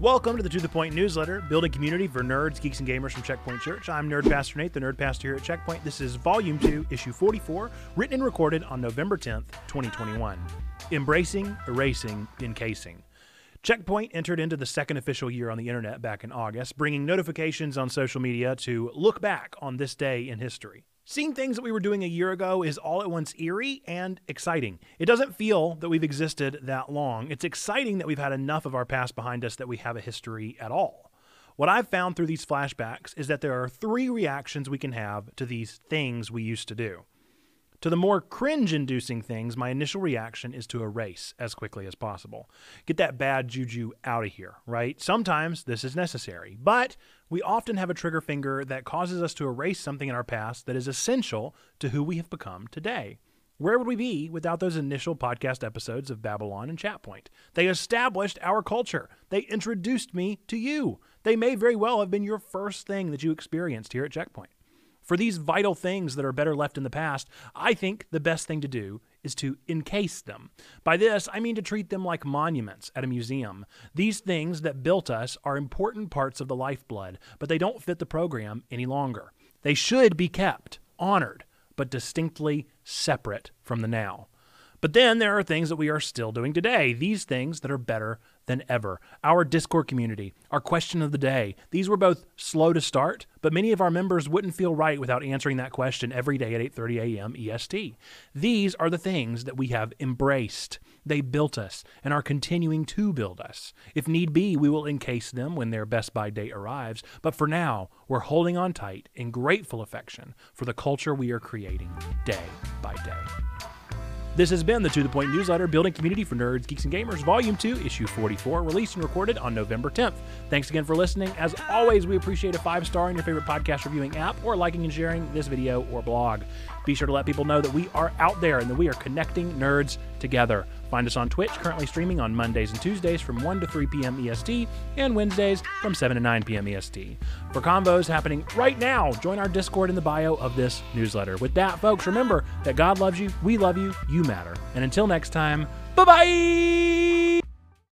Welcome to the To The Point newsletter, building community for nerds, geeks, and gamers from Checkpoint Church. I'm Nerd Pastor Nate, the Nerd Pastor here at Checkpoint. This is Volume 2, Issue 44, written and recorded on November 10th, 2021. Embracing, Erasing, Encasing. Checkpoint entered into the second official year on the internet back in August, bringing notifications on social media to look back on this day in history. Seeing things that we were doing a year ago is all at once eerie and exciting. It doesn't feel that we've existed that long. It's exciting that we've had enough of our past behind us that we have a history at all. What I've found through these flashbacks is that there are three reactions we can have to these things we used to do. To the more cringe inducing things, my initial reaction is to erase as quickly as possible. Get that bad juju out of here, right? Sometimes this is necessary, but we often have a trigger finger that causes us to erase something in our past that is essential to who we have become today. Where would we be without those initial podcast episodes of Babylon and Chatpoint? They established our culture. They introduced me to you. They may very well have been your first thing that you experienced here at Checkpoint. For these vital things that are better left in the past, I think the best thing to do is to encase them. By this, I mean to treat them like monuments at a museum. These things that built us are important parts of the lifeblood, but they don't fit the program any longer. They should be kept, honored, but distinctly separate from the now. But then there are things that we are still doing today, these things that are better than ever. Our Discord community, our question of the day, these were both slow to start, but many of our members wouldn't feel right without answering that question every day at 8:30 a.m. EST. These are the things that we have embraced. They built us and are continuing to build us. If need be, we will encase them when their best by date arrives, but for now, we're holding on tight in grateful affection for the culture we are creating day by day. This has been the To The Point newsletter, Building Community for Nerds, Geeks, and Gamers, Volume 2, Issue 44, released and recorded on November 10th. Thanks again for listening. As always, we appreciate a five star in your favorite podcast reviewing app or liking and sharing this video or blog. Be sure to let people know that we are out there and that we are connecting nerds together. Find us on Twitch, currently streaming on Mondays and Tuesdays from 1 to 3 p.m. EST and Wednesdays from 7 to 9 p.m. EST. For combos happening right now, join our Discord in the bio of this newsletter. With that, folks, remember that God loves you, we love you, you matter. And until next time, bye bye!